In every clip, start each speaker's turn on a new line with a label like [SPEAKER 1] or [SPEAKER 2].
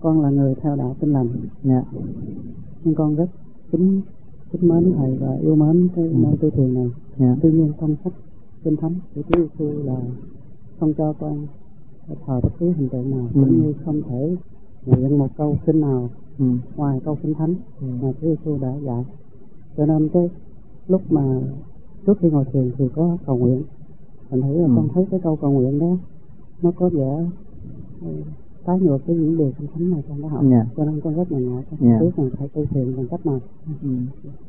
[SPEAKER 1] con là người theo đạo tin lành
[SPEAKER 2] dạ
[SPEAKER 1] nhưng con rất kính kính mến thầy và yêu mến cái
[SPEAKER 2] Ừ.
[SPEAKER 1] môn tư thiền này
[SPEAKER 2] dạ
[SPEAKER 1] tuy nhiên trong sách kinh thánh của Chúa Giêsu là không cho con thờ bất cứ hình tượng nào
[SPEAKER 2] Ừ.
[SPEAKER 1] cũng như không thể nguyện một câu kinh nào
[SPEAKER 2] ừ.
[SPEAKER 1] ngoài câu kinh thánh
[SPEAKER 2] Ừ.
[SPEAKER 1] mà Chúa Giêsu đã dạy cho nên cái lúc mà trước khi ngồi thiền thì có cầu nguyện mình thấy là
[SPEAKER 2] Ừ.
[SPEAKER 1] con thấy cái câu cầu nguyện đó nó có vẻ trái ngược với những điều kinh thánh mà con đã học
[SPEAKER 2] Dạ.
[SPEAKER 1] cho nên con rất là ngại con không biết rằng phải tu thiền bằng cách nào.
[SPEAKER 2] Ừ.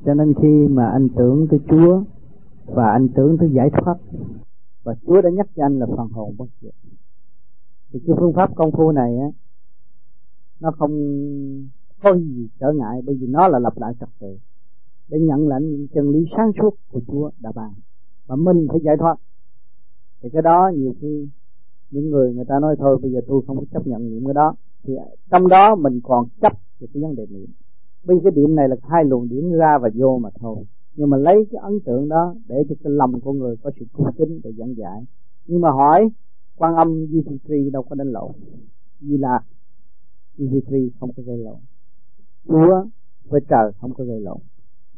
[SPEAKER 2] cho nên khi mà anh tưởng tới Chúa và anh tưởng tới giải thoát và Chúa đã nhắc cho anh là phần hồn bất diệt. Thì cái phương pháp công phu này á nó không có gì trở ngại bởi vì nó là lập lại trật tự để nhận lãnh những chân lý sáng suốt của Chúa đã ban. Mà mình phải giải thoát. Thì cái đó nhiều khi những người người ta nói thôi, bây giờ tôi không có chấp nhận niệm cái đó. Thì trong đó mình còn chấp về cái vấn đề niệm. Vì cái điểm này là hai luồng điểm ra và vô mà thôi. Nhưng mà lấy cái ấn tượng đó để cho cái lòng của người có sự cung kính để giảng giải nhưng mà hỏi, quan âm Di Trì đâu có đánh lộn? Vì là Di Trì không có gây lộn. Chúa với trời không có gây lộn.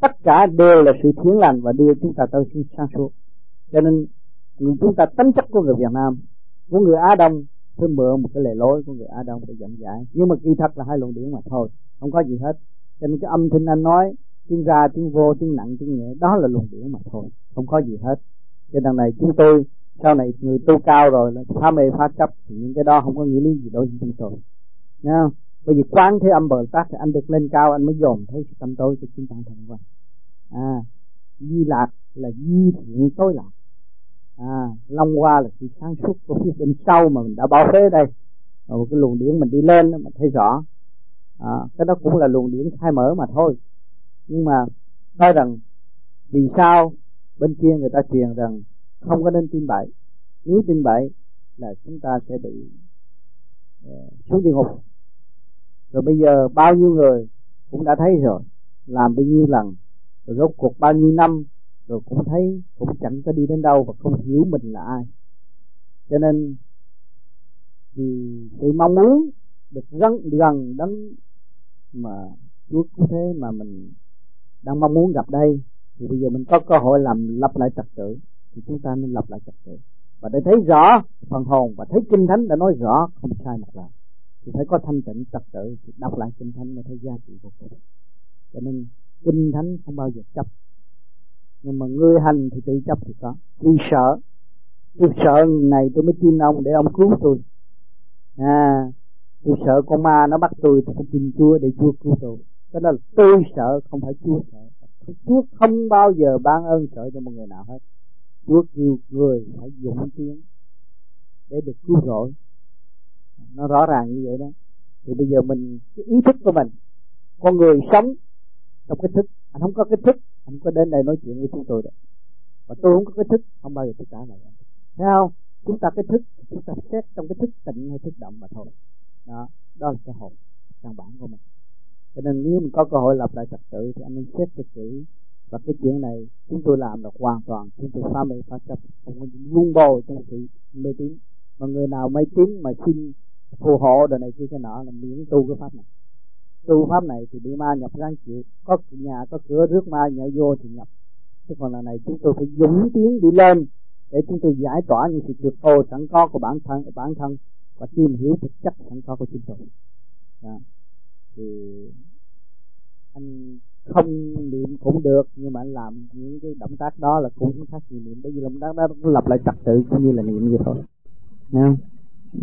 [SPEAKER 2] Tất cả đều là sự thiến lành và đưa chúng ta tới sự sáng suốt. Cho nên người chúng ta tính chất của người Việt Nam của người Á Đông tôi mượn một cái lề lối của người Á Đông để dẫn giải. Nhưng mà kỳ thật là hai luận điểm mà thôi, không có gì hết. Cho nên cái âm thanh anh nói, tiếng ra, tiếng vô, tiếng nặng, tiếng nhẹ, đó là luận điểm mà thôi, không có gì hết. Cho đằng này, chúng tôi, sau này người tu cao rồi là phá mê, phá chấp, thì những cái đó không có nghĩa lý gì đối với chúng tôi. Nha. Bởi vì quán thế âm bờ tát thì anh được lên cao, anh mới dồn thấy sự tâm tối của chúng ta thành quan à di lạc là di thiện tối lạc à long qua là sự sáng suốt của phía bên sau mà mình đã bao thế đây. Và một cái luồng điển mình đi lên đó, mình thấy rõ. À, cái đó cũng là luồng điển khai mở mà thôi. Nhưng mà nói rằng vì sao bên kia người ta truyền rằng không có nên tin bậy? Nếu tin bậy là chúng ta sẽ bị uh, xuống địa ngục. Rồi bây giờ bao nhiêu người cũng đã thấy rồi làm bao nhiêu lần rồi rốt cuộc bao nhiêu năm rồi cũng thấy, cũng chẳng có đi đến đâu và không hiểu mình là ai. Cho nên, vì sự mong muốn được gần gần đến mà Chúa cũng thế mà mình đang mong muốn gặp đây, thì bây giờ mình có cơ hội làm lập lại trật tự, thì chúng ta nên lập lại trật tự. Và để thấy rõ phần hồn và thấy kinh thánh đã nói rõ không sai một lần thì phải có thanh tịnh trật tự, thì đọc lại kinh thánh mới thấy giá trị của cuộc cho nên kinh thánh không bao giờ chấp nhưng mà người hành thì tự chấp thì có. Vì sợ. Tôi sợ này tôi mới tin ông để ông cứu tôi. À tôi sợ con ma nó bắt tôi tôi phải tin Chúa để Chúa cứu tôi. Cái đó là tôi sợ, không phải Chúa sợ. Chúa không bao giờ ban ơn sợ cho một người nào hết. Chúa kêu người phải dũng tiếng để được cứu rỗi. Nó rõ ràng như vậy đó. Thì bây giờ mình, cái ý thức của mình, con người sống trong cái thức, anh không có cái thức anh có đến đây nói chuyện với chúng tôi được và tôi không có cái thức, không bao giờ tôi trả lời. Anh thấy không? Chúng ta cái thức, chúng ta xét trong cái thức tịnh hay thức động mà thôi. Đó đó là cơ hội căn bản của mình. Cho nên nếu mình có cơ hội lập lại trật tự thì anh nên xét cho kỹ. Và cái chuyện này chúng tôi làm là hoàn toàn, chúng tôi phá mê phá chấp. Không có vun bồi trong sự mê tín. Mà người nào mê tín mà xin phù hộ đời này kia cái nọ là miễn tu cái pháp này tu pháp này thì bị ma nhập ráng chịu. Có nhà có cửa rước ma nhảy vô thì nhập. Chứ còn lần này chúng tôi phải dũng tiến đi lên để chúng tôi giải tỏa những sự trượt ô sẵn có của bản thân bản thân và tìm hiểu thực chất sẵn có của chúng tôi. À, thì anh không niệm cũng được nhưng mà anh làm những cái động tác đó là cũng khác gì niệm. Bởi vì động tác đó cũng lập lại trật tự cũng như là niệm vậy thôi. Nghe không?